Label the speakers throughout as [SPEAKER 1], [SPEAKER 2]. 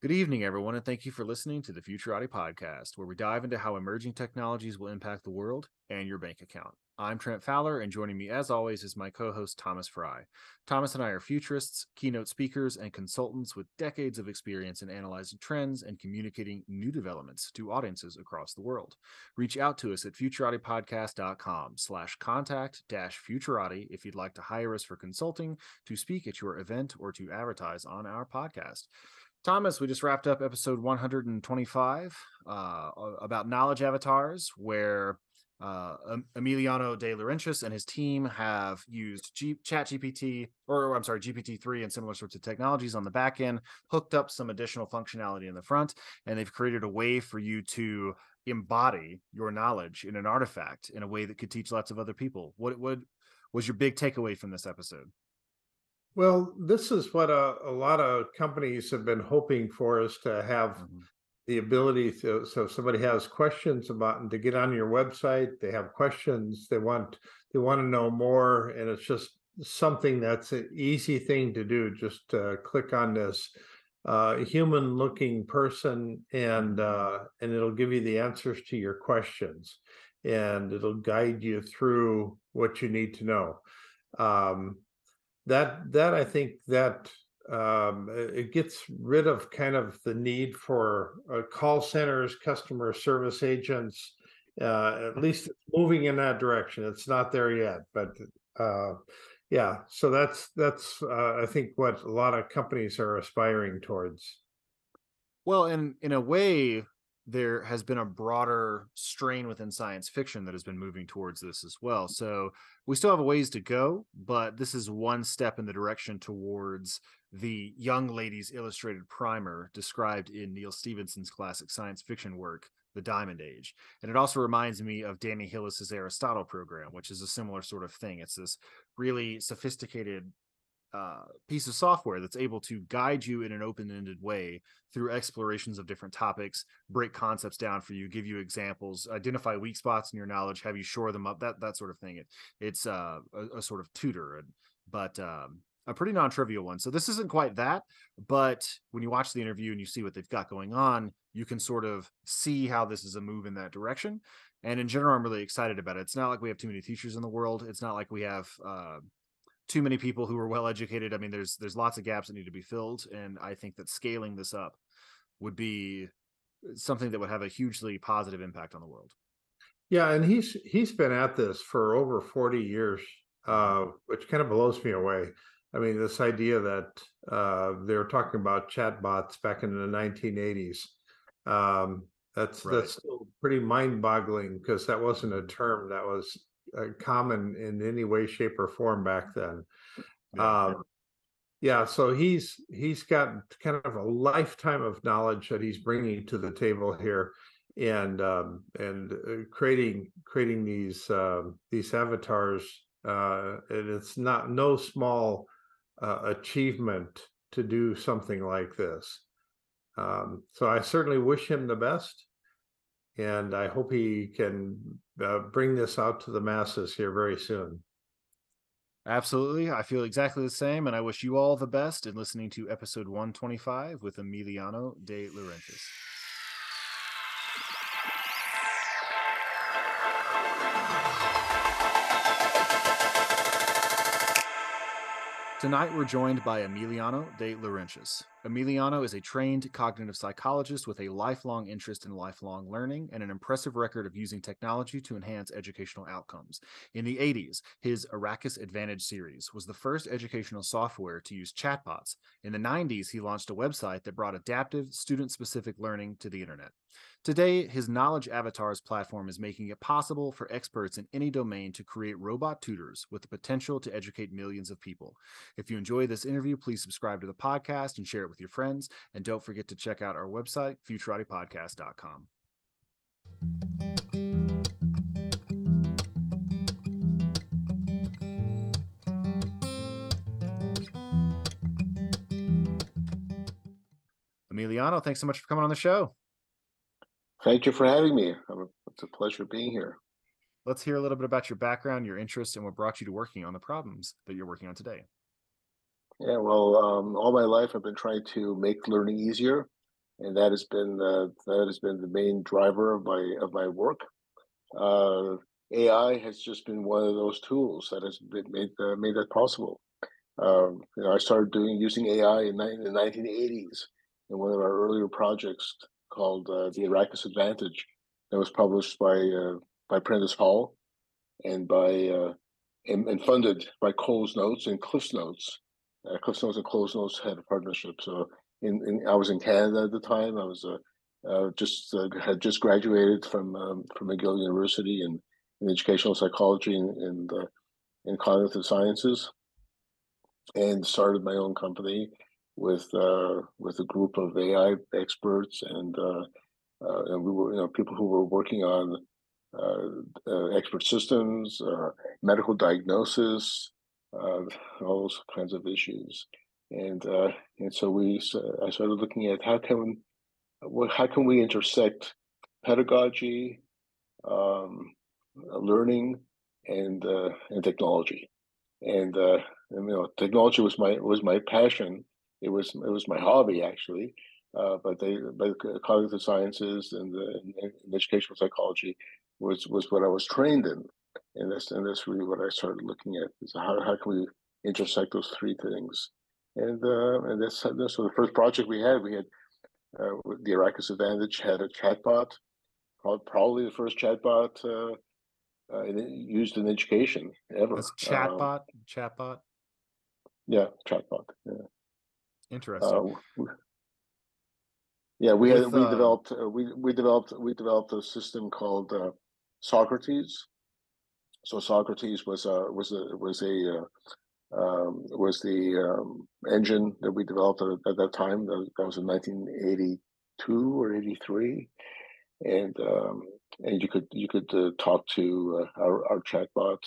[SPEAKER 1] Good evening, everyone, and thank you for listening to the Futurati podcast, where we dive into how emerging technologies will impact the world and your bank account. I'm Trent Fowler, and joining me, as always, is my co host, Thomas Fry. Thomas and I are futurists, keynote speakers, and consultants with decades of experience in analyzing trends and communicating new developments to audiences across the world. Reach out to us at futuratipodcast.com slash contact dash futurati if you'd like to hire us for consulting, to speak at your event, or to advertise on our podcast. Thomas, we just wrapped up episode 125 uh, about knowledge avatars, where uh, Emiliano de Laurentiis and his team have used G- Chat GPT, or I'm sorry, GPT-3 and similar sorts of technologies on the back end, hooked up some additional functionality in the front, and they've created a way for you to embody your knowledge in an artifact in a way that could teach lots of other people. What what was your big takeaway from this episode?
[SPEAKER 2] Well, this is what a, a lot of companies have been hoping for is to have mm-hmm. the ability to. So, if somebody has questions about and to get on your website, they have questions, they want they want to know more, and it's just something that's an easy thing to do. Just uh, click on this uh, human looking person, and mm-hmm. uh, and it'll give you the answers to your questions, and it'll guide you through what you need to know. Um, that that I think that um, it gets rid of kind of the need for uh, call centers, customer service agents. Uh, at least it's moving in that direction. It's not there yet, but uh, yeah. So that's that's uh, I think what a lot of companies are aspiring towards.
[SPEAKER 1] Well, and in a way, there has been a broader strain within science fiction that has been moving towards this as well. Mm-hmm. So we still have a ways to go, but this is one step in the direction towards the young ladies illustrated primer described in Neal Stephenson's classic science fiction work, The Diamond Age. And it also reminds me of Danny Hillis's Aristotle program, which is a similar sort of thing. It's this really sophisticated uh, piece of software that's able to guide you in an open-ended way through explorations of different topics break concepts down for you give you examples identify weak spots in your knowledge have you shore them up that that sort of thing. It, it's uh, a, a, sort of tutor but um, a pretty non-trivial one. So this isn't quite that but when you watch the interview and you see what they've got going on you can sort of see how this is a move in that direction. And in general i'm really excited about it. It's not like we have too many teachers in the world. It's not like we have uh, too many people who are well educated. I mean, there's there's lots of gaps that need to be filled, and I think that scaling this up would be something that would have a hugely positive impact on the world.
[SPEAKER 2] Yeah, and he's he's been at this for over 40 years, uh, which kind of blows me away. I mean, this idea that uh, they were talking about chatbots back in the 1980s. Um, that's right. that's pretty mind-boggling because that wasn't a term that was uh, common in any way, shape, or form back then. Yeah. Um, yeah, so he's he's got kind of a lifetime of knowledge that he's bringing to the table here, and um, and uh, creating creating these uh, these avatars. Uh, and it's not no small uh, achievement to do something like this. Um, so I certainly wish him the best and I hope he can uh, bring this out to the masses here very soon.
[SPEAKER 1] Absolutely. I feel exactly the same, and I wish you all the best in listening to episode 125 with Emiliano de Laurentiis. Tonight, we're joined by Emiliano de Laurentiis. Emiliano is a trained cognitive psychologist with a lifelong interest in lifelong learning and an impressive record of using technology to enhance educational outcomes. In the 80s, his Arrakis Advantage series was the first educational software to use chatbots. In the 90s, he launched a website that brought adaptive, student specific learning to the internet. Today, his Knowledge Avatars platform is making it possible for experts in any domain to create robot tutors with the potential to educate millions of people. If you enjoy this interview, please subscribe to the podcast and share it with your friends. And don't forget to check out our website, futuratipodcast.com. Emiliano, thanks so much for coming on the show.
[SPEAKER 3] Thank you for having me. It's a pleasure being here.
[SPEAKER 1] Let's hear a little bit about your background, your interests, and what brought you to working on the problems that you're working on today.
[SPEAKER 3] Yeah, well, um, all my life I've been trying to make learning easier. and that has been uh, that has been the main driver of my of my work. Uh, AI has just been one of those tools that has been made uh, made that possible. Um, you know, I started doing using AI in, in, the 1980s in one of our earlier projects called uh, the Arrakis Advantage, that was published by uh, by Prentice Hall, and by uh, and, and, funded by Coles Notes and Cliffs Notes. Uh, Notes and Close Notes had a partnership. So in, in I was in Canada at the time. I was uh, uh, just had just graduated from um, from McGill University in, in educational psychology and, in cognitive sciences and started my own company with uh, with a group of AI experts and uh, uh, and we were you know people who were working on uh, uh, expert systems, uh, medical diagnosis, all those kinds of issues, and and so we I started looking at how can what how can we intersect pedagogy, um, learning, and and technology, and and, you know, technology was my was my passion. It was it was my hobby actually. Uh, but they but cognitive sciences and, the, and, educational psychology was was what I was trained in, and that's and that's really what I started looking at is how how can we intersect those three things, and uh, and that's that's so the first project we had we had uh, the Arrakis Advantage had a chatbot, probably the first chatbot uh, uh, used in education ever.
[SPEAKER 1] That's chatbot, um, chatbot.
[SPEAKER 3] Yeah, chatbot. Yeah.
[SPEAKER 1] Interesting. Uh,
[SPEAKER 3] yeah, we had we uh, developed uh, we we developed we developed a system called uh, Socrates. So Socrates was a was a was a uh, um, was the um, engine that we developed at, at that time. That, that, was in 1982 or 83, and um, and you could you could uh, talk to uh, our our chatbot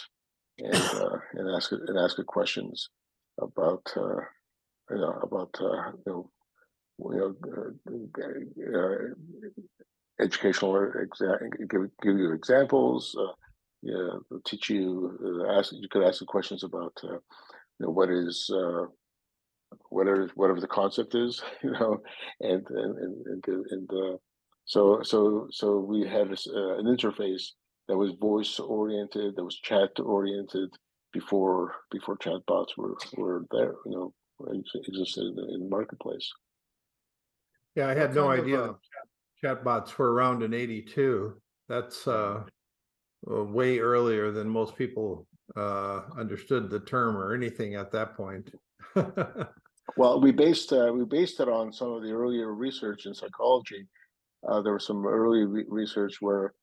[SPEAKER 3] and and ask it and ask it questions about uh, you know about uh, you know you know uh, uh, educational exa- give give you examples. Uh, yeah, teach you uh, ask you could ask the questions about uh, you know what is uh, whatever whatever the concept is, you know, and and and and, and uh, so so so we had this, uh, an interface that was voice oriented, that was chat oriented, before before chatbots were were there, you know, existed in the, in the marketplace.
[SPEAKER 2] Yeah, I had no idea chatbots were around in '82. That's uh, uh, way earlier than most people uh, understood the term or anything at that point.
[SPEAKER 3] well, we based uh, we based it on some of the earlier research in psychology. Uh, there was some early re- research where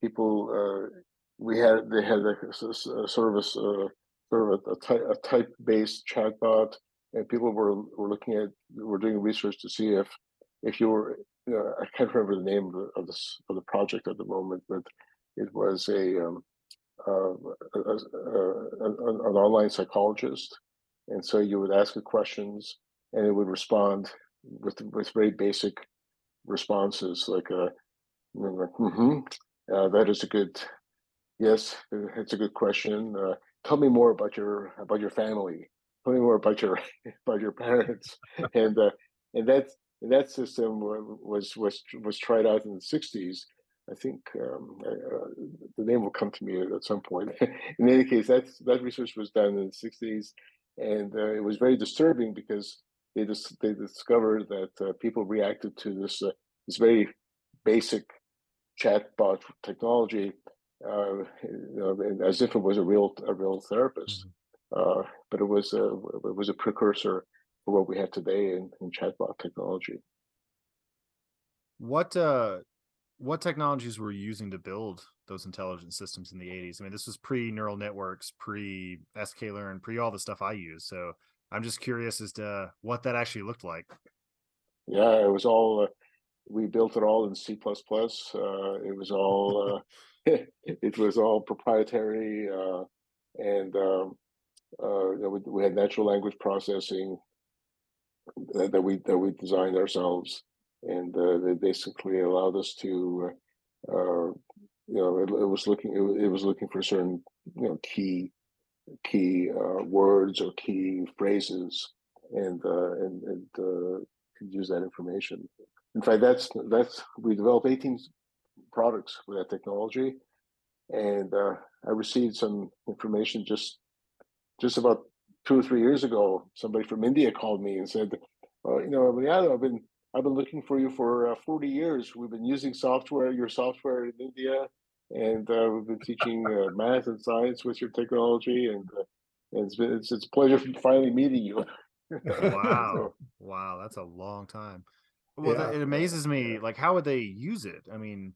[SPEAKER 3] people uh, we had they had a, a a sort of a, a type a type based chatbot, and people were were looking at were doing research to see if if you were you know, I can't remember the name of, the, of the project at the moment, but it was a, um, uh, a, a, an online psychologist, and so you would ask it questions, and it would respond with with very basic responses like a like, mm-hmm, uh, that is a good Yes, it's a good question. Uh, tell me more about your about your family. Tell me more about your about your parents. and uh, and that and that system was was was tried out in the '60s. I think um, uh, the name will come to me at some point. in any case, that that research was done in the '60s, and uh, it was very disturbing because they just they discovered that uh, people reacted to this uh, this very basic chatbot technology uh, you know, as if it was a real a real therapist. Mm-hmm. Uh, but it was a it was a precursor for what we have today in, in chatbot technology.
[SPEAKER 1] What uh, what technologies were you using to build those intelligent systems in the 80s? I mean, this was pre neural networks, pre sklearn, pre all the stuff I use. So I'm just curious as to what that actually looked like.
[SPEAKER 3] Yeah, it was all. Uh, we built it all in C++. Uh, it was all uh, it was all proprietary, uh, and um, uh, we, we, had natural language processing that, that, we that we designed ourselves, and uh, they basically allowed us to, uh, you know, it, it was looking it, was looking for certain you know key key uh, words or key phrases, and uh, and and use that information. in fact, that's that's we developed 18 products with that technology, and uh, I received some information just just about two or three years ago. Somebody from India called me and said, well, "You know, yeah, I've been I've been looking for you for uh, 40 years. We've been using software, your software in India, and uh, we've been teaching uh, math and science with your technology, and, uh, and it's been it's, it's a pleasure finally meeting you."
[SPEAKER 1] wow, wow, that's a long time. Well, yeah. that, it amazes me. Like, how would they use it? I mean,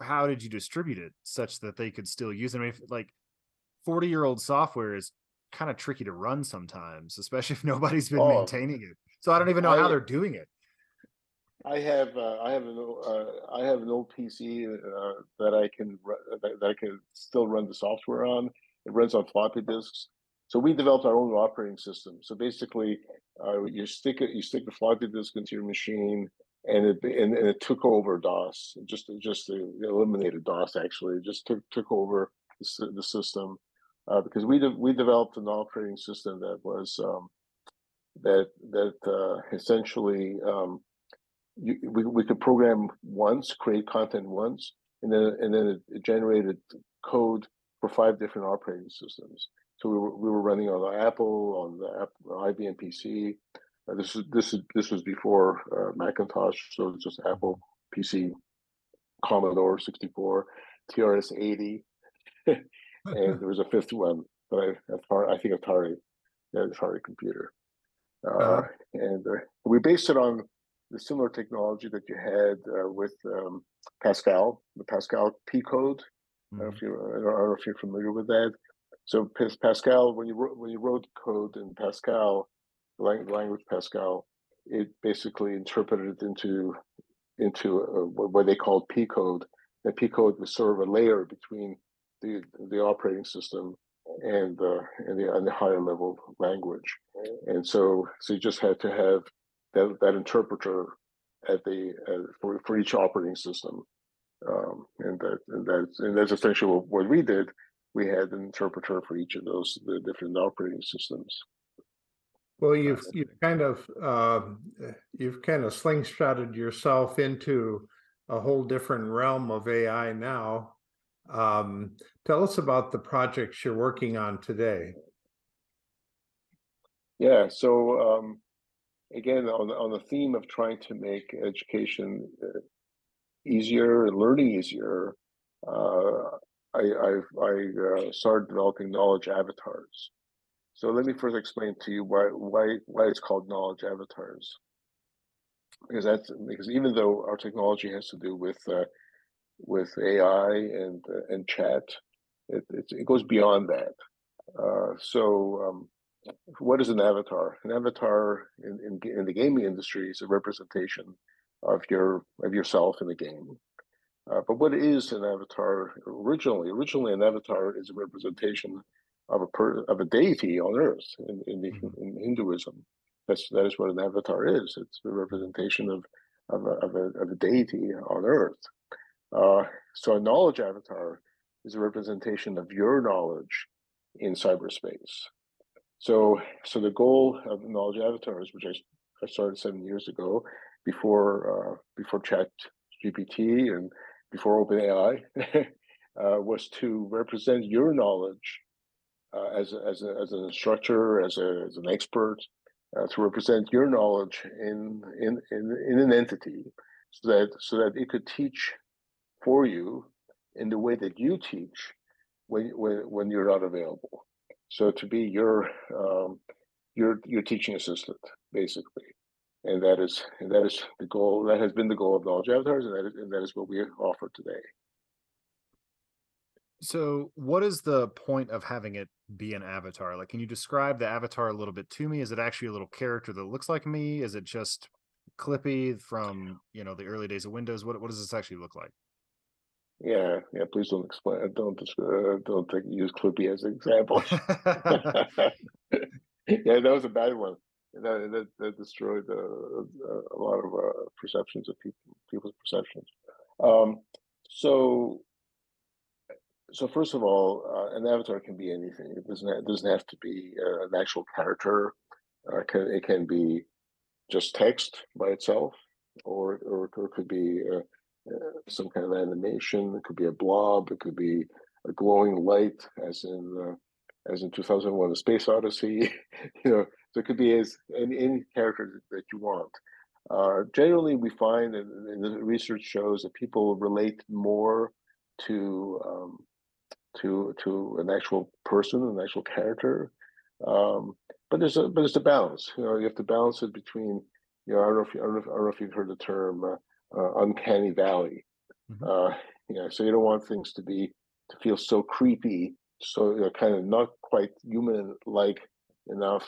[SPEAKER 1] how did you distribute it such that they could still use it? I mean, if, like, forty-year-old software is kind of tricky to run sometimes, especially if nobody's been oh, maintaining it. So I don't even know I, how they're doing it.
[SPEAKER 3] I have uh, I have an uh, I have an old PC uh, that I can that, that I can still run the software on. It runs on floppy disks. So we developed our own operating system. So basically, uh, you stick it, you stick the floppy disk into your machine, and it and, and it took over DOS. just just eliminated DOS. Actually, it just took took over the, the system uh, because we de- we developed an operating system that was um, that that uh, essentially um, you, we we could program once, create content once, and then and then it, it generated code for five different operating systems. So we were, we were running on Apple, on the Apple, IBM PC. Uh, this is this is this was before uh, Macintosh, so it's just Apple PC, Commodore 64, TRS 80, and there was a fifth one, but I I think Atari, yeah, Atari computer, uh, uh-huh. and uh, we based it on the similar technology that you had uh, with um, Pascal, the Pascal P code. Mm-hmm. I, don't know if you, I don't know if you're familiar with that. So Pascal, when you wrote, when you wrote code in Pascal, language Pascal, it basically interpreted it into into a, what they called P code. That P code was sort of a layer between the the operating system and the and the, and the higher level language. And so so you just had to have that that interpreter at the uh, for for each operating system. Um, and that and that's and that's essentially what, what we did we had an interpreter for each of those the different operating systems.
[SPEAKER 2] Well, you've you've kind of uh, you've kind of slingshotted yourself into a whole different realm of AI now. Um, tell us about the projects you're working on today.
[SPEAKER 3] Yeah, so um, again, on the, on the theme of trying to make education uh, easier and learning easier, uh, I I, I uh, started developing knowledge avatars. So let me first explain to you why why why it's called knowledge avatars. Because that's because even though our technology has to do with uh, with AI and uh, and chat, it, it, it goes beyond that. Uh, so um, what is an avatar? An avatar in, in in the gaming industry is a representation of your of yourself in the game. Uh, but what is an avatar originally? Originally, an avatar is a representation of a per, of a deity on earth in, in, the, mm-hmm. in Hinduism. That's that is what an avatar is. It's a representation of of a, of a, of a deity on earth. Uh, so a knowledge avatar is a representation of your knowledge in cyberspace. So so the goal of knowledge avatars, which I, started seven years ago, before uh, before Chat GPT and before OpenAI uh, was to represent your knowledge uh, as, as, a, as an instructor, as, a, as an expert, uh, to represent your knowledge in, in, in, in an entity so that, so that it could teach for you in the way that you teach when, when, when you're not available. So to be your, um, your, your teaching assistant, basically and that is and that is the goal. That has been the goal of knowledge avatars, and that is, and that is what we offer today.
[SPEAKER 1] So, what is the point of having it be an avatar? Like, can you describe the avatar a little bit to me? Is it actually a little character that looks like me? Is it just Clippy from you know the early days of Windows? What what does this actually look like?
[SPEAKER 3] Yeah, yeah. Please don't explain. Don't uh, don't take, use Clippy as an example. yeah, that was a bad one that that, that destroyed uh, a lot of uh, perceptions of people people's perceptions. Um, so so first of all, uh, an avatar can be anything. It doesn't it doesn't have to be uh, an actual character. Uh, can, it can be just text by itself. or, or or it could be uh, uh, some kind of animation. It could be a blob. It could be a glowing light, as in uh, as in 2001: A Space Odyssey. you know, so it could be as any, any character that you want. Uh, generally, we find, and, and, the research shows that people relate more to um, to to an actual person, an actual character. Um, but there's a but there's a balance. You know, you have to balance it between. You know, I don't know if you, I don't know if, I don't know if you've heard the term uh, uncanny valley. Mm-hmm. Uh, you know, so you don't want things to be to feel so creepy, so you know, kind of not quite human-like enough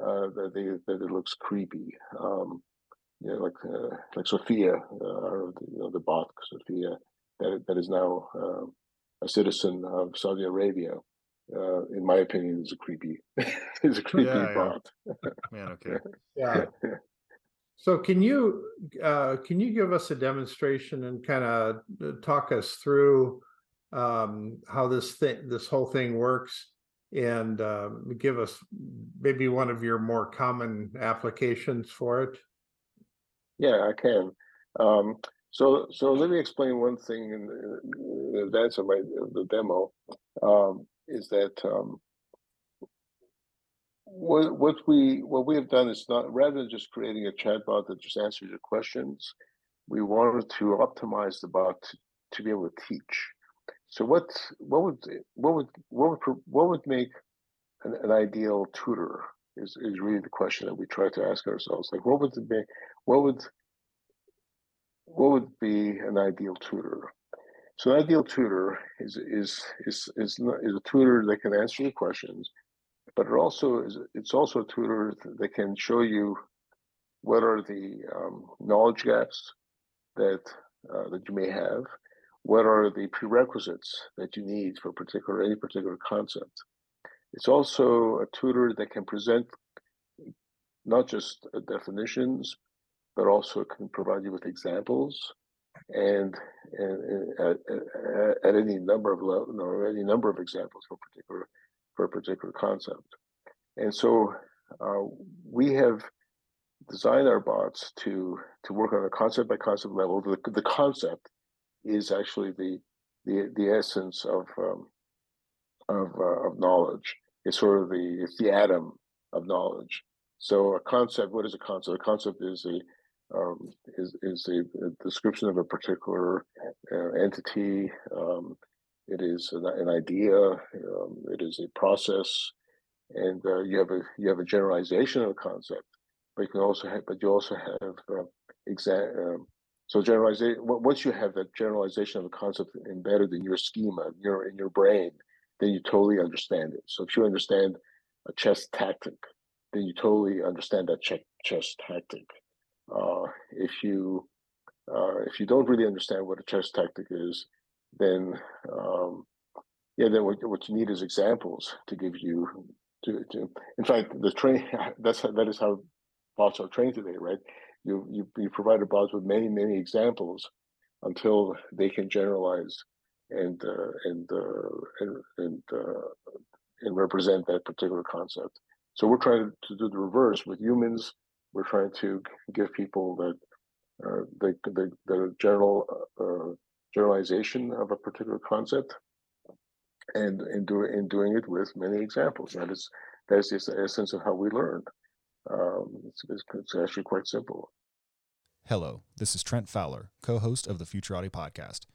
[SPEAKER 3] uh, that they that it looks creepy. Um, you know, like uh, like Sophia, uh, or the, you know, the bot Sophia, that that is now uh, a citizen of Saudi Arabia. Uh, in my opinion, is a creepy, is a creepy yeah, bot.
[SPEAKER 1] Yeah. Man, okay.
[SPEAKER 2] Yeah. So can you uh, can you give us a demonstration and kind of uh, talk us through um, how this thing this whole thing works and uh, give us maybe one of your more common applications for it?
[SPEAKER 3] Yeah, I can. Um, so so let me explain one thing in, in advance of my the demo um, is that um, what what we what we have done is not rather than just creating a chatbot that just answers your questions, we wanted to optimize the bot to, to be able to teach. So what what would what would what would what would make an, an ideal tutor is is really the question that we try to ask ourselves. Like what would be what would what would be an ideal tutor? So an ideal tutor is is is is, is a tutor that can answer your questions but it also is it's also a tutor that can show you what are the um, knowledge gaps that uh, that you may have. What are the prerequisites that you need for particular any particular concept? It's also a tutor that can present not just uh, definitions but also can provide you with examples and, and, and at, at, at, any number of level, or any number of examples for particular for a particular concept. And so uh, we have designed our bots to to work on a concept by concept level. The, the concept is actually the the the essence of um, of, uh, of knowledge. It's sort of the it's the atom of knowledge. So a concept, what is a concept? A concept is a um, is is a, a, description of a particular uh, entity. Um, it is an, an idea. Um, it is a process, and uh, you have a you have a generalization of a concept. But you can also have, but you also have uh, exa- um, so generalization. Once you have that generalization of a concept embedded in your schema, in your in your brain, then you totally understand it. So if you understand a chess tactic, then you totally understand that check, chess tactic. Uh, if you uh, if you don't really understand what a chess tactic is, then um, yeah, then what, what you need is examples to give you to, to in fact the train that's that is how bots are trained today, right? You you you provide a bot with many many examples until they can generalize and uh, and uh, and and, uh, and represent that particular concept. So we're trying to do the reverse with humans. We're trying to give people that uh, the, the the general uh, generalization of a particular concept and in, do, in doing it with many examples. That is that is the essence of how we learn. Um, it's, it's actually quite simple.
[SPEAKER 4] Hello, this is Trent Fowler, co-host of the Futurati podcast.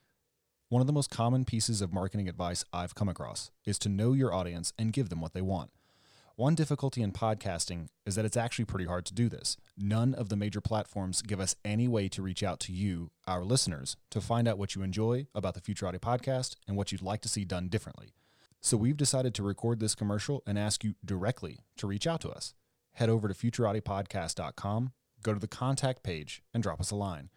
[SPEAKER 4] One of the most common pieces of marketing advice I've come across is to know your audience and give them what they want. One difficulty in podcasting is that it's actually pretty hard to do this. None of the major platforms give us any way to reach out to you, our listeners, to find out what you enjoy about the Futurati podcast and what you'd like to see done differently. So we've decided to record this commercial and ask you directly to reach out to us. Head over to futuratipodcast.com, go to the contact page, and drop us a line.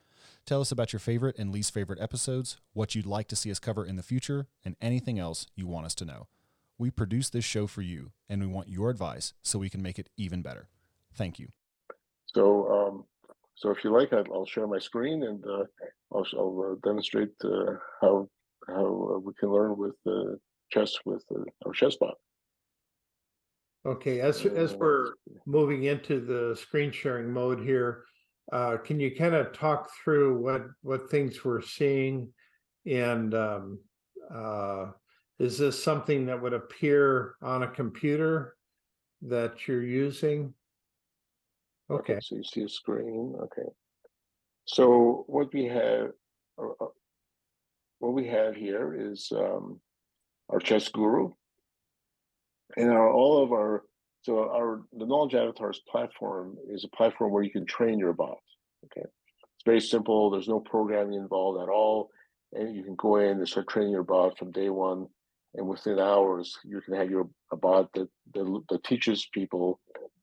[SPEAKER 4] Tell us about your favorite and least favorite episodes, what you'd like to see us cover in the future, and anything else you want us to know. We produce this show for you, and we want your advice so we can make it even better. Thank you.
[SPEAKER 3] So, um, so if you like, I'll, I'll share my screen and uh, I'll, I'll uh, demonstrate uh, how how uh, we can learn with uh, chess with uh, our chessbot.
[SPEAKER 2] Okay, as as we're moving into the screen sharing mode here, Uh, can you kind of talk through what, what things we're seeing? And, um, uh, is this something that would appear on a computer that you're using? Okay,
[SPEAKER 3] So you see a screen, okay. So what we have, uh, uh, what we have here is um, our chess guru. And our, all of our, so our, the Knowledge Avatars platform is a platform where you can train your bot, okay? It's very simple, there's no programming involved at all. And you can go in and start training your bot from day one. And within hours, you can have your a bot that, that, that teaches people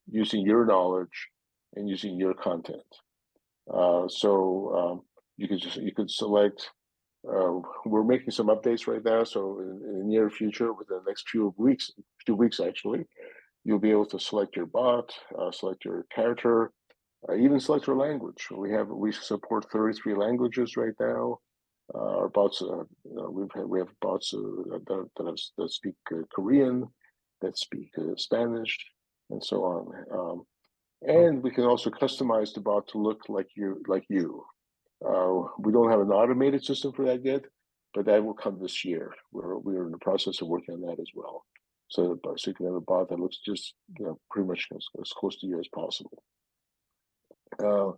[SPEAKER 3] using your knowledge and using your content. Uh, so um, you could just you could select. Uh, we're making some updates right now, so in, in, the near future, within the next few weeks, few weeks actually, you'll be able to select your bot, uh, select your character, uh, even select your language. We have we support 33 languages right now. Uh, our bots, uh, you know, we've had, we have bots that, that, that speak Korean, that speak Spanish, and so on. Um, and we can also customize the bot to look like you like you. Uh, we don't have an automated system for that yet but that will come this year. We're, we're in the process of working on that as well. So, so you can have a bot that looks just you know pretty much as, as close to you as possible. Uh,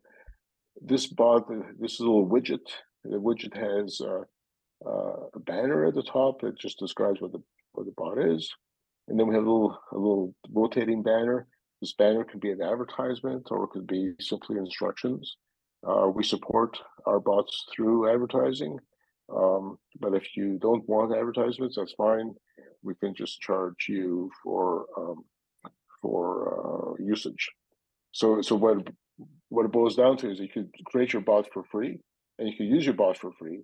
[SPEAKER 3] this bot this little widget the widget has uh, uh, a banner at the top that just describes what the what the bot is and then we have a little a little rotating banner this banner could be an advertisement or it could be simply instructions. Uh, we support our bots through advertising. Um, but if you don't want advertisements, that's fine. We can just charge you for um, for uh, usage. So so what what it boils down to is you could create your bot for free, and you can use your bot for free,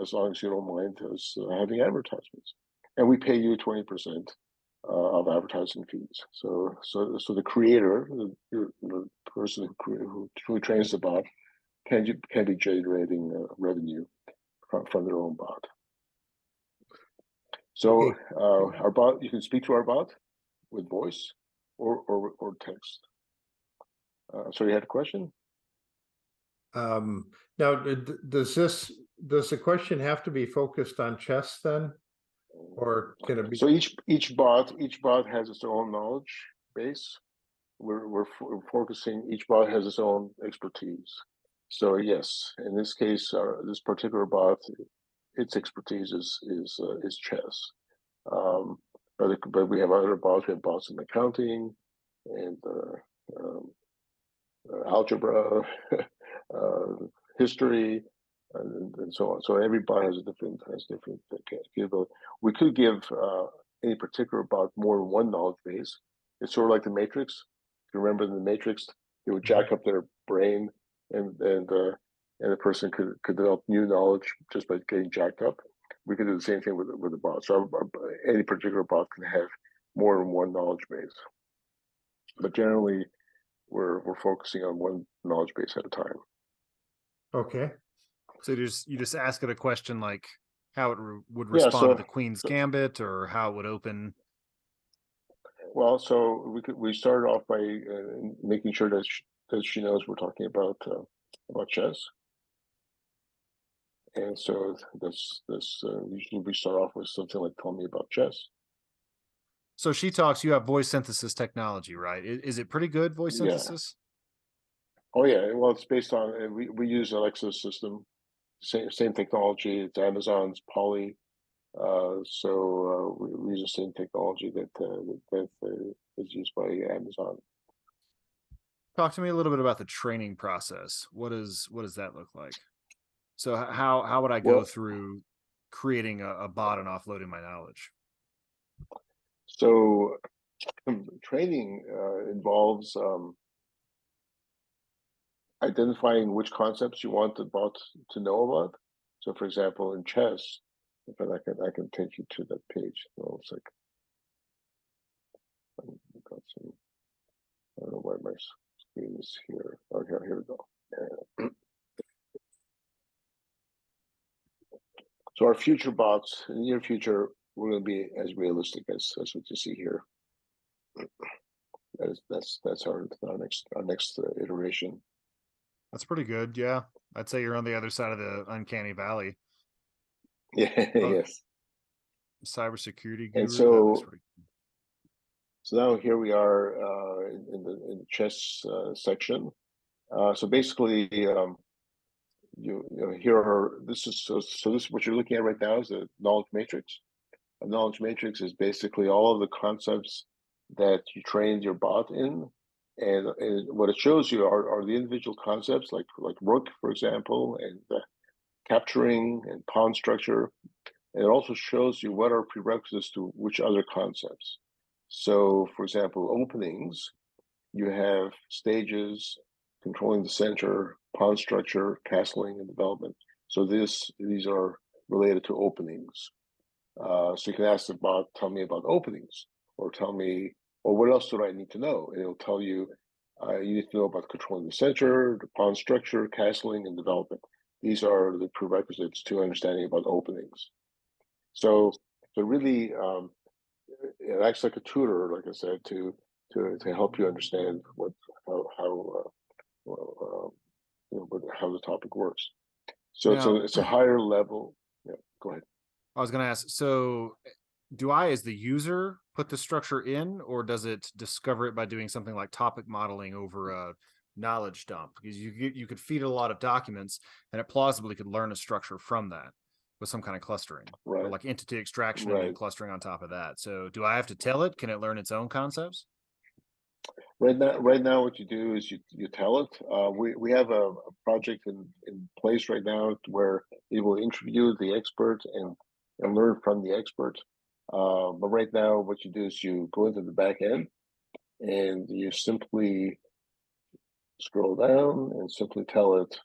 [SPEAKER 3] as long as you don't mind us uh, having advertisements. And we pay you twenty percent uh, of advertising fees. So, so, so the creator, the, the person who, who trains the bot, can can be generating uh, revenue from, from their own bot. So, uh, our bot, you can speak to our bot with voice or or, or text. Uh, so, you had a question?
[SPEAKER 2] Um, now, does this does the question have to be focused on chess then? Or can it be?
[SPEAKER 3] So each each bot each bot has its own knowledge base. We're we're, focusing. Each bot has its own expertise. So yes, in this case, uh, this particular bot, its expertise is is uh, is chess. Um, but it, but we have other bots. We have bots in accounting and uh, um, uh, algebra, uh, history, and, and, so on. So every bot has a different has different capability. We could give uh, any particular bot more than one knowledge base. It's sort of like the Matrix. If you remember in the Matrix, they would jack up their brain, and and uh, and the person could could develop new knowledge just by getting jacked up. We could do the same thing with with the bot. So any particular bot can have more than one knowledge base, but generally, we're we're focusing on one knowledge base at a time.
[SPEAKER 2] Okay.
[SPEAKER 1] So you just you just ask it a question like how it re- would respond yeah, so, to the Queen's Gambit, or how it would open.
[SPEAKER 3] Well, so we could we started off by uh, making sure that she, that she knows we're talking about uh, about chess, and so this this uh, usually we start off with something like "Tell me about chess."
[SPEAKER 1] So she talks. You have voice synthesis technology, right? Is, is it pretty good voice synthesis?
[SPEAKER 3] Oh yeah. Well, it's based on uh, we we use Alexa system same same technology. It's Amazon's Polly. Uh, so uh, we, we, use the same technology that uh, that, that uh, is used by Amazon.
[SPEAKER 1] Talk to me a little bit about the training process. What is what does that look like? So how how would I go well, through creating a, a, bot and offloading my knowledge?
[SPEAKER 3] So training uh, involves um, identifying which concepts you want the bot to know about. So, for example, in chess, if I can, I can take you to that page. Well, it's like. I don't know why my screen is here. Okay, oh, here we go. so our future bots in the near future, we're going to be as realistic as, as what you see here. That is, that's that's our our next our next uh, iteration.
[SPEAKER 1] That's pretty good. Yeah. I'd say you're on the other side of the uncanny valley.
[SPEAKER 3] Yeah,
[SPEAKER 1] Oh.
[SPEAKER 3] yes.
[SPEAKER 1] Cybersecurity guru.
[SPEAKER 3] And
[SPEAKER 1] that
[SPEAKER 3] so-
[SPEAKER 1] pretty-
[SPEAKER 3] So now here we are uh, in, in the in the chess uh, section. Uh, so basically, um, you, you know, here are this is so so this is what you're looking at right now is a knowledge matrix. A knowledge matrix is basically all of the concepts that you trained your bot in, and, and what it shows you are, are the individual concepts like like rook, for example, and uh, capturing and pawn structure. And it also shows you what are prerequisites to which other concepts. So, for example, openings, you have stages, controlling the center, pawn structure, castling, and development. So this these are related to openings. Uh, so you can ask the bot, tell me about openings, or tell me, or what else do I need to know? And it'll tell you, uh, you need to know about controlling the center, the pawn structure, castling, and development. These are the prerequisites to understanding about openings. So, so really, um, it acts like a tutor, like I said, to to to help you understand what how how uh, well, uh, you know what, how the topic works. So it's a it's a higher level. Yeah, go ahead.
[SPEAKER 1] I was going to ask. So, do I, as the user, put the structure in, or does it discover it by doing something like topic modeling over a knowledge dump? Because you could- you could feed it a lot of documents, and it plausibly could learn a structure from that with some kind of clustering, or
[SPEAKER 3] Right.
[SPEAKER 1] like entity extraction and clustering on top of that. So, do I have to tell it? Can it learn its own concepts?
[SPEAKER 3] Right now, right now, what you do is you you tell it. Uh, we we have a, a project in in place right now where it will interview the expert and and learn from the expert. Uh, but right now, what you do is you go into the back end and you simply scroll down and simply tell it.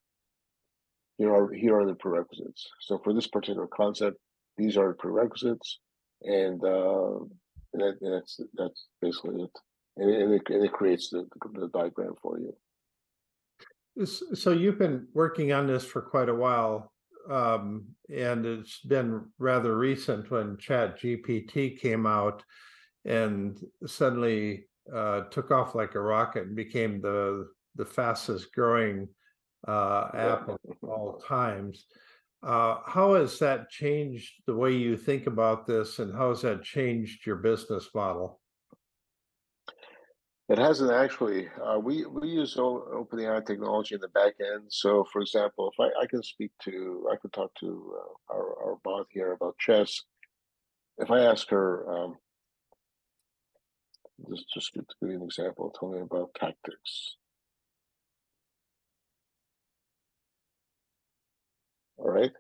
[SPEAKER 3] Here are here are the prerequisites. So for this particular concept, these are the prerequisites, and uh, that, that's that's basically it and it, and it, creates the, the diagram for you.
[SPEAKER 2] So you've been working on this for quite a while, um, and it's been rather recent when Chat GPT came out and suddenly uh, took off like a rocket and became the the fastest growing uh, app of all times. Uh, how has that changed the way you think about this, and how has that changed your business model?
[SPEAKER 3] It hasn't actually. Uh, we we use OpenAI technology in the back end. So, for example, if I, I can speak to, I could talk to uh, our our bot here about chess. If I ask her, um, just just to give you an example, tell me about tactics. All right.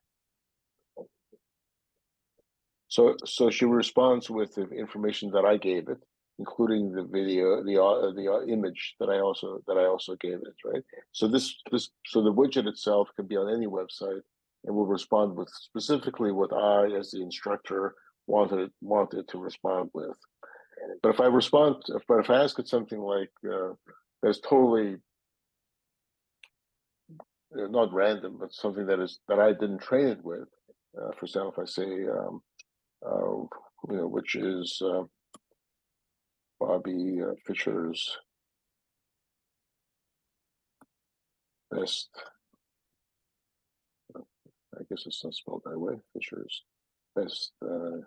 [SPEAKER 3] So so she responds with the information that I gave it including the video, the uh, the uh, image that I also that I also gave it, right? So this this so the widget itself can be on any website and will respond with specifically what I, as the instructor, wanted wanted to respond with. But if I respond, if, but if I ask it something like uh, that's totally uh, not random, but something that is that I didn't train it with, uh, for example, if I say, um, uh, you know, which is Bobby uh, Fischer's best. I guess it's not spelled that way. Fischer's best uh,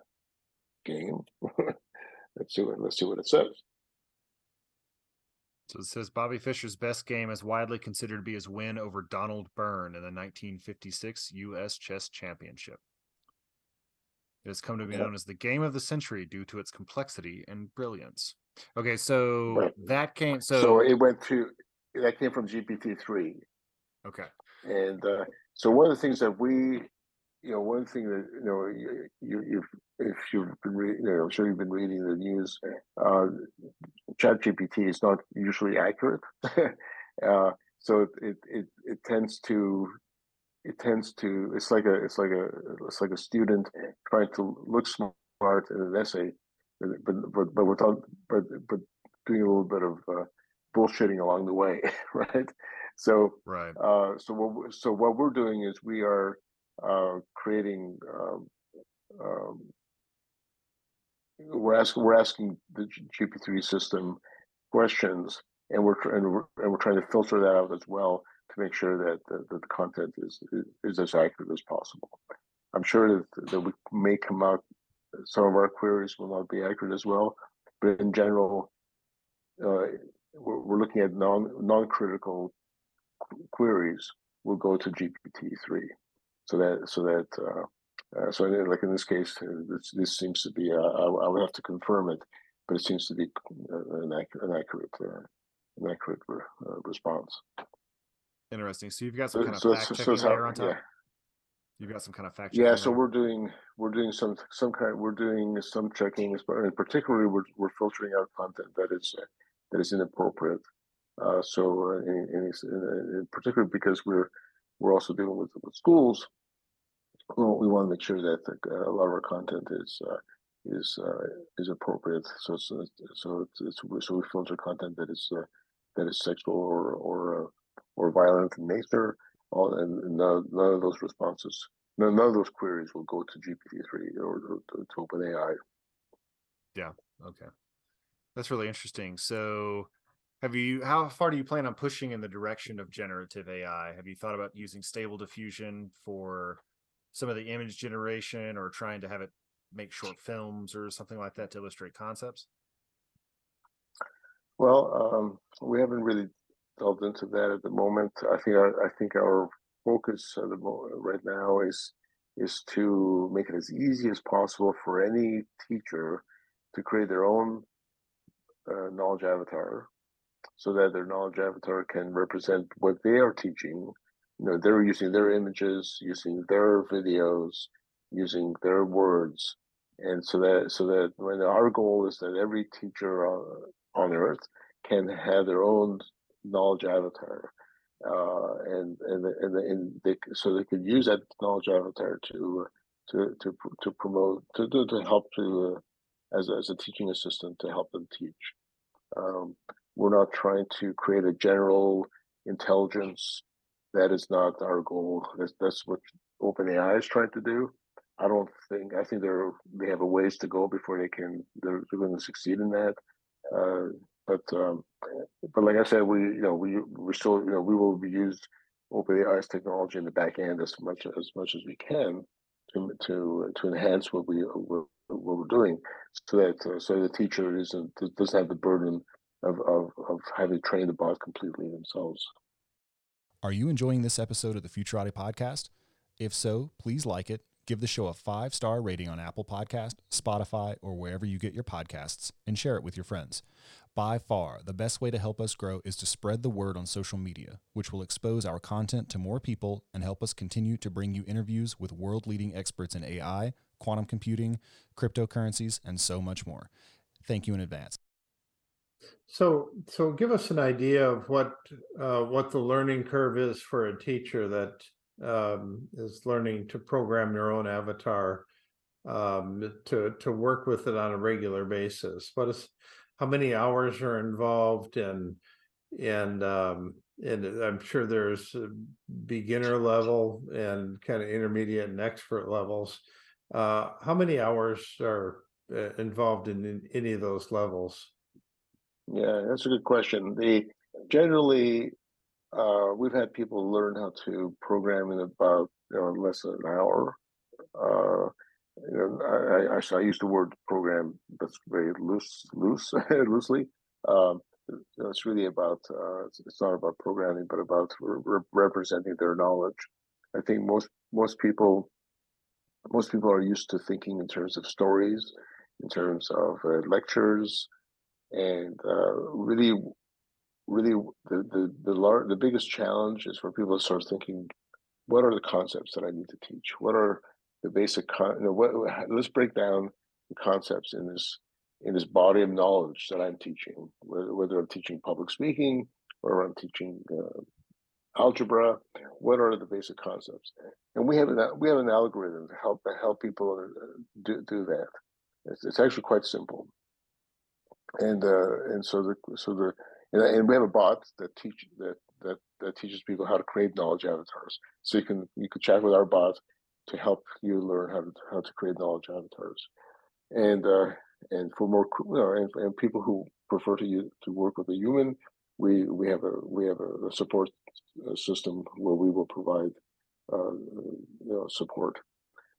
[SPEAKER 3] game. let's see what let's see what it says.
[SPEAKER 1] So it says Bobby Fischer's best game is widely considered to be his win over Donald Byrne in the 1956 U.S. Chess Championship. It has come to be
[SPEAKER 3] Yeah.
[SPEAKER 1] known as the game of the century due to its complexity and brilliance. Okay, so
[SPEAKER 3] Right.
[SPEAKER 1] that came. So,
[SPEAKER 3] So, it went to that came from GPT three,
[SPEAKER 1] okay,
[SPEAKER 3] and uh, so one of the things that we, you know, one thing that you know, you, you you've if you've been reading, you know, I'm sure you've been reading the news. Uh, ChatGPT is not usually accurate, uh, so it, it it it tends to it tends to it's like a it's like a it's like a student trying to look smart in an essay, but but but, without but but doing a little bit of uh, bullshitting along the way, right? So
[SPEAKER 1] right.
[SPEAKER 3] uh, so what so what we're doing is we are uh, creating. Um, um, we're asking we're asking the G- GP3 system questions, and we're and we're, and we're trying to filter that out as well to make sure that the, that the content is, is is as accurate as possible. I'm sure that that we may come out some of our queries will not be accurate as well, but in general, uh, we're, we're looking at non non critical queries will go to GPT three, so that so that uh, uh, so like in this case, uh, this, this seems to be uh, I, I, would have to confirm it, but it seems to be uh, an, accurate an accurate an accurate response.
[SPEAKER 1] Interesting. So you've got some kind of fact checking so layer on top. Yeah. You've got some kind of fact.
[SPEAKER 3] Yeah. So we're doing we're doing some some kind we're doing some checking, and particularly we're we're filtering out content that is that is inappropriate. Uh, so, uh, in, in, in, particular, because we're we're also dealing with, with schools, we want to make sure that the, a lot of our content is uh, is uh, is appropriate. So so so, it's, so we filter content that is uh, that is sexual or or or violent in nature. All and none, none of those responses, none, none of those queries will go to GPT three or, or to, to OpenAI.
[SPEAKER 1] Yeah. Okay. That's really interesting. So have you how far do you plan on pushing in the direction of generative AI? Have you thought about using stable diffusion for some of the image generation or trying to have it make short films or something like that to illustrate concepts?
[SPEAKER 3] Well, um, we haven't really delved into that at the moment. I think our, I think our focus right now is is to make it as easy as possible for any teacher to create their own uh, knowledge avatar so that their knowledge avatar can represent what they are teaching. You know, they're using their images, using their videos, using their words, and so that so that when our goal is that every teacher on, on earth can have their own knowledge avatar, uh, and and and, and they, so they could use that knowledge avatar to to to to promote to to, to help to uh, as a, as a teaching assistant to help them teach. Um, we're not trying to create a general intelligence. That is not our goal. That's, that's what OpenAI is trying to do. I don't think. I think they're they have a ways to go before they can. They're, they're going to succeed in that. Uh, but um, but like I said, we you know we we still you know we will use OpenAI's technology in the back end as much as much as we can to to to enhance what we what, what we're doing, so that uh, so the teacher isn't doesn't have the burden of, of, of having to train the bot completely themselves.
[SPEAKER 4] Are you enjoying this episode of the Futurati podcast? If so, please like it, give the show a five star rating on Apple Podcast, Spotify, or wherever you get your podcasts, and share it with your friends. By far, the best way to help us grow is to spread the word on social media, which will expose our content to more people and help us continue to bring you interviews with world leading experts in AI, quantum computing, cryptocurrencies, and so much more. Thank you in advance.
[SPEAKER 2] So, so give us an idea of what uh, what the learning curve is for a teacher that um, is learning to program their own avatar um, to to work with it on a regular basis. What is how many hours are involved and and um, and I'm sure there's beginner level and kind of intermediate and expert levels. Uh, how many hours are uh, involved in, in any of those levels?
[SPEAKER 3] Yeah, that's a good question. The generally, uh, we've had people learn how to program in about you know, less than an hour. Uh, I, I, I use the word program, that's very loose, loose, loosely. Um, it's really about uh, it's, not about programming, but about re- representing their knowledge. I think most most people most people are used to thinking in terms of stories, in terms of uh, lectures, and uh, really, really the the the, lar- the biggest challenge is for people to start thinking, what are the concepts that I need to teach? What are the basic con- what, let's break down the concepts in this in this body of knowledge that I'm teaching, whether, whether I'm teaching public speaking or I'm teaching uh, algebra. What are the basic concepts? And we have an we have an algorithm to help to help people uh, do do that. It's, it's actually quite simple and uh, and so the so the and, and we have a bot that teach that that that teaches people how to create knowledge avatars. So you can you can chat with our bot to help you learn how to how to create knowledge avatars, and uh, and for more and, and people who prefer to to work with a human, we we have a we have a, support system where we will provide uh, you know, support.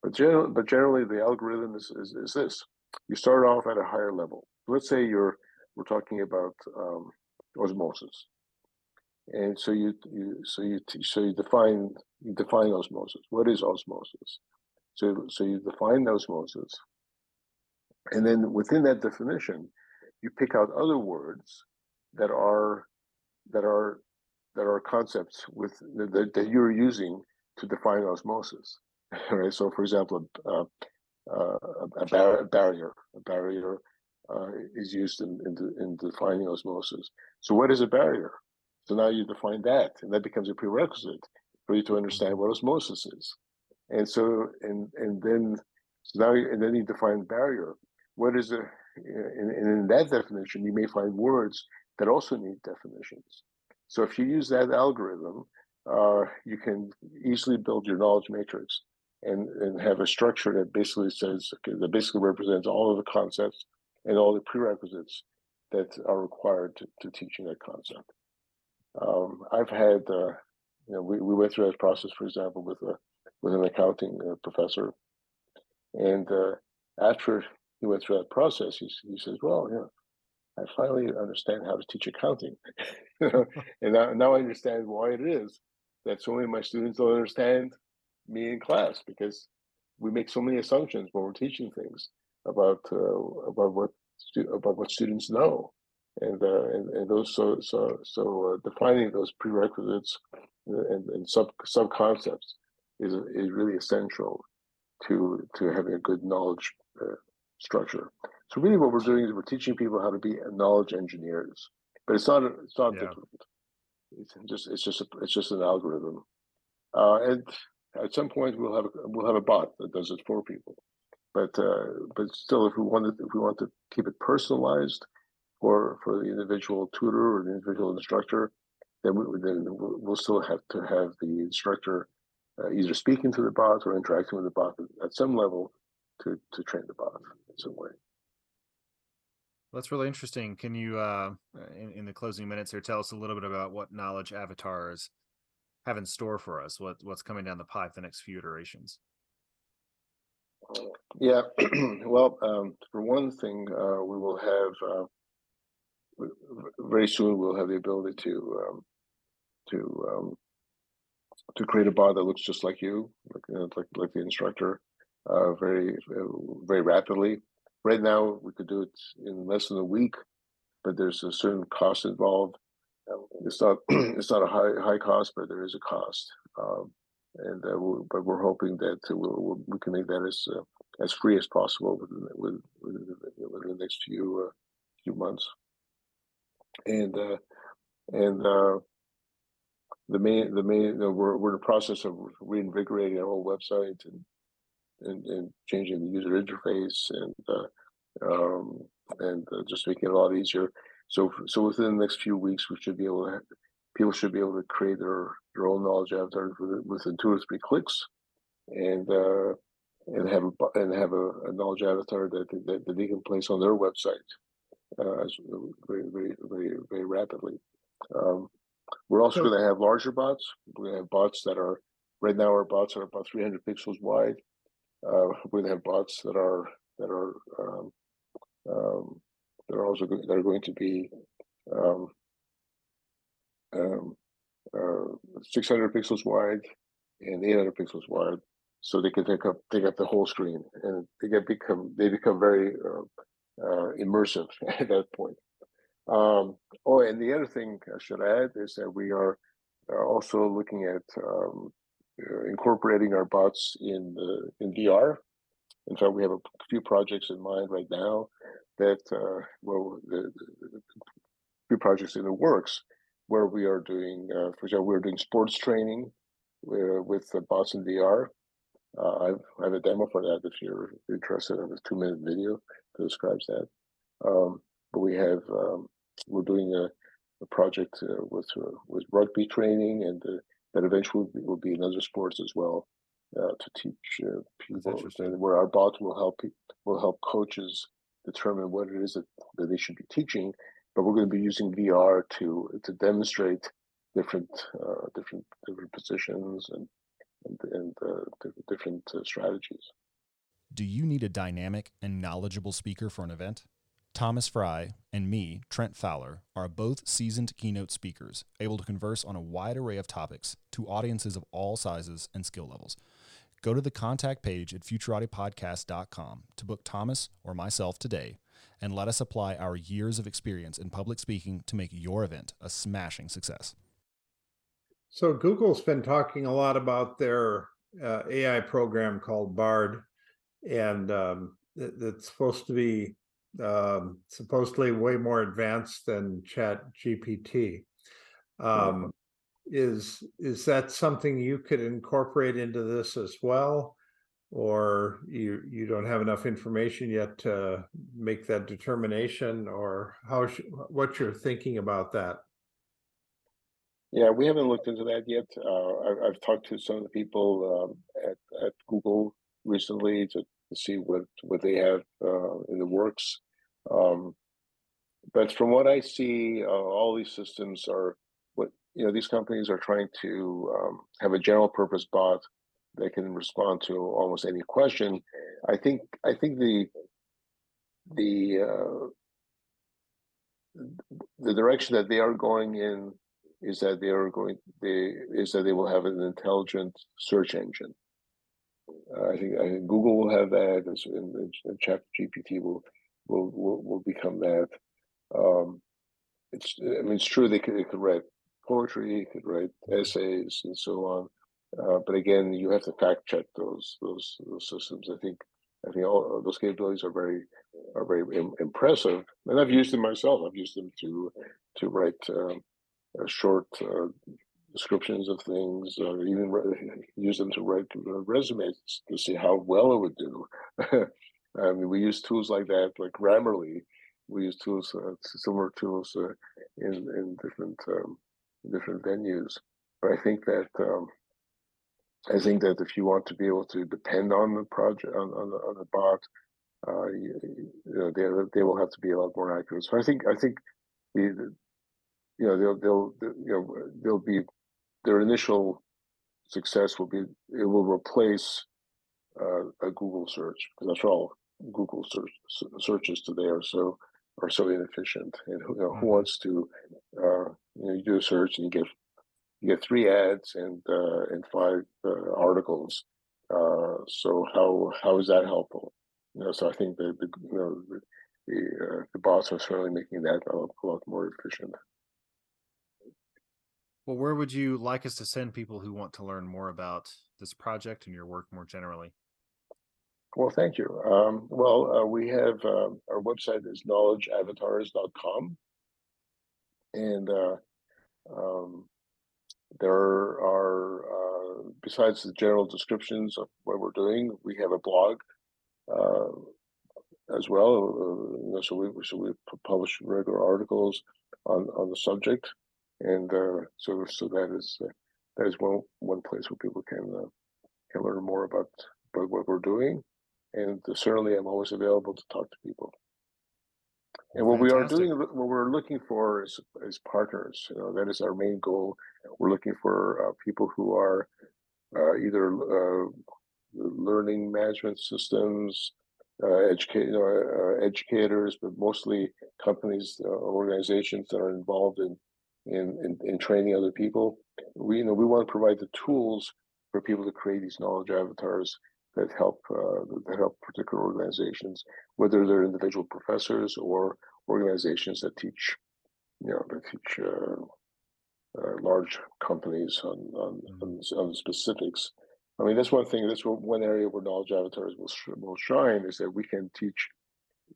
[SPEAKER 3] But, general, but generally, the algorithm is, is, is, this: you start off at a higher level. Let's say you're we're talking about um, osmosis, and so you, you so you so you define you define osmosis. What is osmosis? So so you define osmosis, and then within that definition, you pick out other words that are that are that are concepts with that, that you're using to define osmosis. right. So, for example, uh, uh, a, bar- a, barrier, a barrier uh, is used in, in, in, defining osmosis. So, what is a barrier? So now you define that, and that becomes a prerequisite for you to understand what osmosis is. And so, and and then, so now, and then you define barrier. What is a, and in that definition, you may find words that also need definitions. So if you use that algorithm, uh, you can easily build your knowledge matrix and, and have a structure that basically says okay, that basically represents all of the concepts and all the prerequisites that are required to, to teaching that concept. Um, I've had, uh, you know, we, we went through that process, for example, with a with an accounting uh, professor, and uh, after he went through that process, he, he says, "Well, yeah, I finally understand how to teach accounting, and now, now I understand why it is that so many of my students don't understand me in class because we make so many assumptions when we're teaching things about uh, about what about what students know, and uh, and, and those so so so uh, defining those prerequisites and, and sub sub concepts is is really essential to to having a good knowledge uh, structure. So really, what we're doing is we're teaching people how to be knowledge engineers, but it's not it's not yeah. difficult. It's just it's just a, it's just an algorithm, uh, and at some point we'll have a, we'll have a bot that does it for people. But uh, but still, if we want to if we want to keep it personalized for for the individual tutor or the individual instructor, then we then we'll still have to have the instructor uh, either speaking to the bot or interacting with the bot at some level to to train the bot in some way.
[SPEAKER 1] That's really interesting. Can you, uh, in, in the closing minutes here, tell us a little bit about what knowledge avatars have in store for us? What what's coming down the pipe the next few iterations?
[SPEAKER 3] Yeah, well, um, for one thing, uh, we will have uh, very soon. We'll have the ability to um, to um, to create a bot that looks just like you, like like, like the instructor, uh, very very rapidly right now we could do it in less than a week, but there's a certain cost involved. Um, it's not it's not a high high cost, but there is a cost. Um, and uh, we, but we're hoping that we'll, we'll, we can make that as uh, as free as possible within, within, within the next few uh, few months. And uh, and uh, the main the main we're we're in the process of reinvigorating our whole website and and, and changing the user interface and uh, um, and uh, just making it a lot easier. So so within the next few weeks, we should be able to people should be able to create their their own knowledge avatar within two or three clicks, and uh, and have a, and have a, a knowledge avatar that, that, that they can place on their website uh, very very very very rapidly. Um, we're also going to have larger bots. We're going to have bots that are right now our bots are about 300 pixels wide uh, we have bots that are that are um, um, that are also that are going to be um, um uh, 600 pixels wide and 800 pixels wide, so they can take up take up the whole screen, and they get become they become very uh, uh, immersive at that point. Um, oh, and the other thing I should add is that we are also looking at um, uh, incorporating our bots in the in VR. In fact, we have a few projects in mind right now that uh, well, the, the, few projects in the works where we are doing, uh, for example, we're doing sports training uh, with the bots in VR. Uh, I've, I have a demo for that if you're interested in a two minute video describes that. Um, but we have um, we're doing a, a project uh, with uh, with rugby training and that eventually will be in other sports as well uh, to teach uh, people where our bot will help will help coaches determine what it is that, that they should be teaching but we're going to be using VR to to demonstrate different uh, different different positions and and, and uh, different uh, strategies.
[SPEAKER 4] Do you need a dynamic and knowledgeable speaker for an event? Thomas Frey and me, Trent Fowler, are both seasoned keynote speakers, able to converse on a wide array of topics to audiences of all sizes and skill levels. Go to the contact page at futuratipodcast.com to book Thomas or myself today and let us apply our years of experience in public speaking to make your event a smashing success.
[SPEAKER 2] So, Google's been talking a lot about their uh, AI program called BARD, and um, it's supposed to be um, supposedly way more advanced than Chat GPT. Um, is is that something you could incorporate into this as well? Or you you don't have enough information yet to make that determination or how sh- what you're thinking about that?
[SPEAKER 3] Yeah we haven't looked into that yet. Uh, I, have talked to some of the people um, at, at google recently to, to, see what what they have uh, in the works um, but from what i see uh, all these systems are what you know these companies are trying to um, have a general purpose bot that can respond to almost any question. I think I think the the uh, the direction that they are going in is that they are going they is that they will have an intelligent search engine. Uh, I think I think Google will have that, and, and Chat GPT will, will will will become that. Um, it's I mean it's true they could they could write poetry, he could write essays and so on. Uh, but again, you have to fact check those those those systems. I think I think all those capabilities are very are very Im- impressive, and I've used them myself. I've used them to to write um, short uh, descriptions of things, or even re- use them to write resumes to see how well it would do. I mean, we use tools like that, like Grammarly. We use tools, uh, similar tools, uh, in in different um, different venues. But I think that um, I think that if you want to be able to depend on the project on on the, on the bot, uh, you, you, know they they will have to be a lot more accurate. So I think I think the, the you know they'll they'll you know they'll be their initial success will be it will replace uh, a Google search because that's all Google search searches today are so are so inefficient. And who, you know, who mm-hmm. wants to uh, you, know, you do a search and you get you get three ads and uh, and five uh, articles. Uh, so how how is that helpful? You know, so I think the the you know the the, uh, the bots are certainly making that a, a lot more efficient.
[SPEAKER 1] Well, where would you like us to send people who want to learn more about this project and your work more generally?
[SPEAKER 3] Well, thank you. Um, well, uh, we have uh, our website is knowledgeavatars.com. And uh, um, there are, uh, besides the general descriptions of what we're doing, we have a blog uh, as well. Uh, you know, so we so we publish regular articles on on the subject, and so so that is that is one one place where people can can learn more about about what we're doing and certainly I'm always available to talk to people. And what Fantastic. we are doing, what we're looking for is, is partners. You know, that is our main goal. We're looking for uh, people who are uh, either uh, learning management systems, uh, educate, you know, uh, educators, but mostly companies, uh, organizations that are involved in, in, in in training other people. We you know we want to provide the tools for people to create these knowledge avatars that help uh, that help particular organizations, whether they're individual professors or organizations that teach, you know, that teach uh, uh, large companies on on, mm-hmm. on on specifics. I mean, that's one thing. That's one area where knowledge avatars will will shine is that we can teach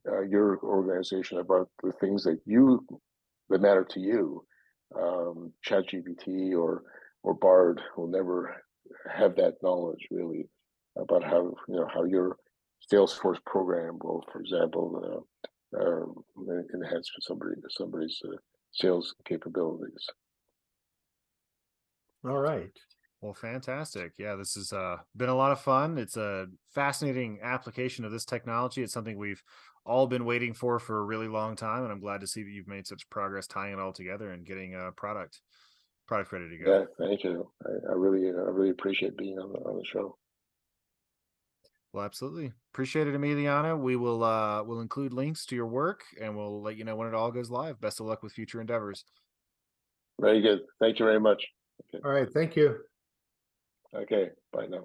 [SPEAKER 3] uh, your organization about the things that you that matter to you. Um, ChatGPT or or Bard will never have that knowledge really about how you know how your Salesforce program will, for example, uh, uh, enhance somebody somebody's uh, sales capabilities.
[SPEAKER 2] All right.
[SPEAKER 1] Well, fantastic. Yeah, this has uh, been a lot of fun. It's a fascinating application of this technology. It's something we've all been waiting for for a really long time, and I'm glad to see that you've made such progress tying it all together and getting a product. product ready to go.
[SPEAKER 3] Yeah, thank you. I, I really, I really appreciate being on the on the show.
[SPEAKER 1] Well, absolutely. Appreciate it, Emiliano. We will uh we'll include links to your work and we'll let you know when it all goes live. Best of luck with future endeavors.
[SPEAKER 3] Very good. Thank you very much.
[SPEAKER 2] Okay. All right. Thank you.
[SPEAKER 3] Okay. Bye now.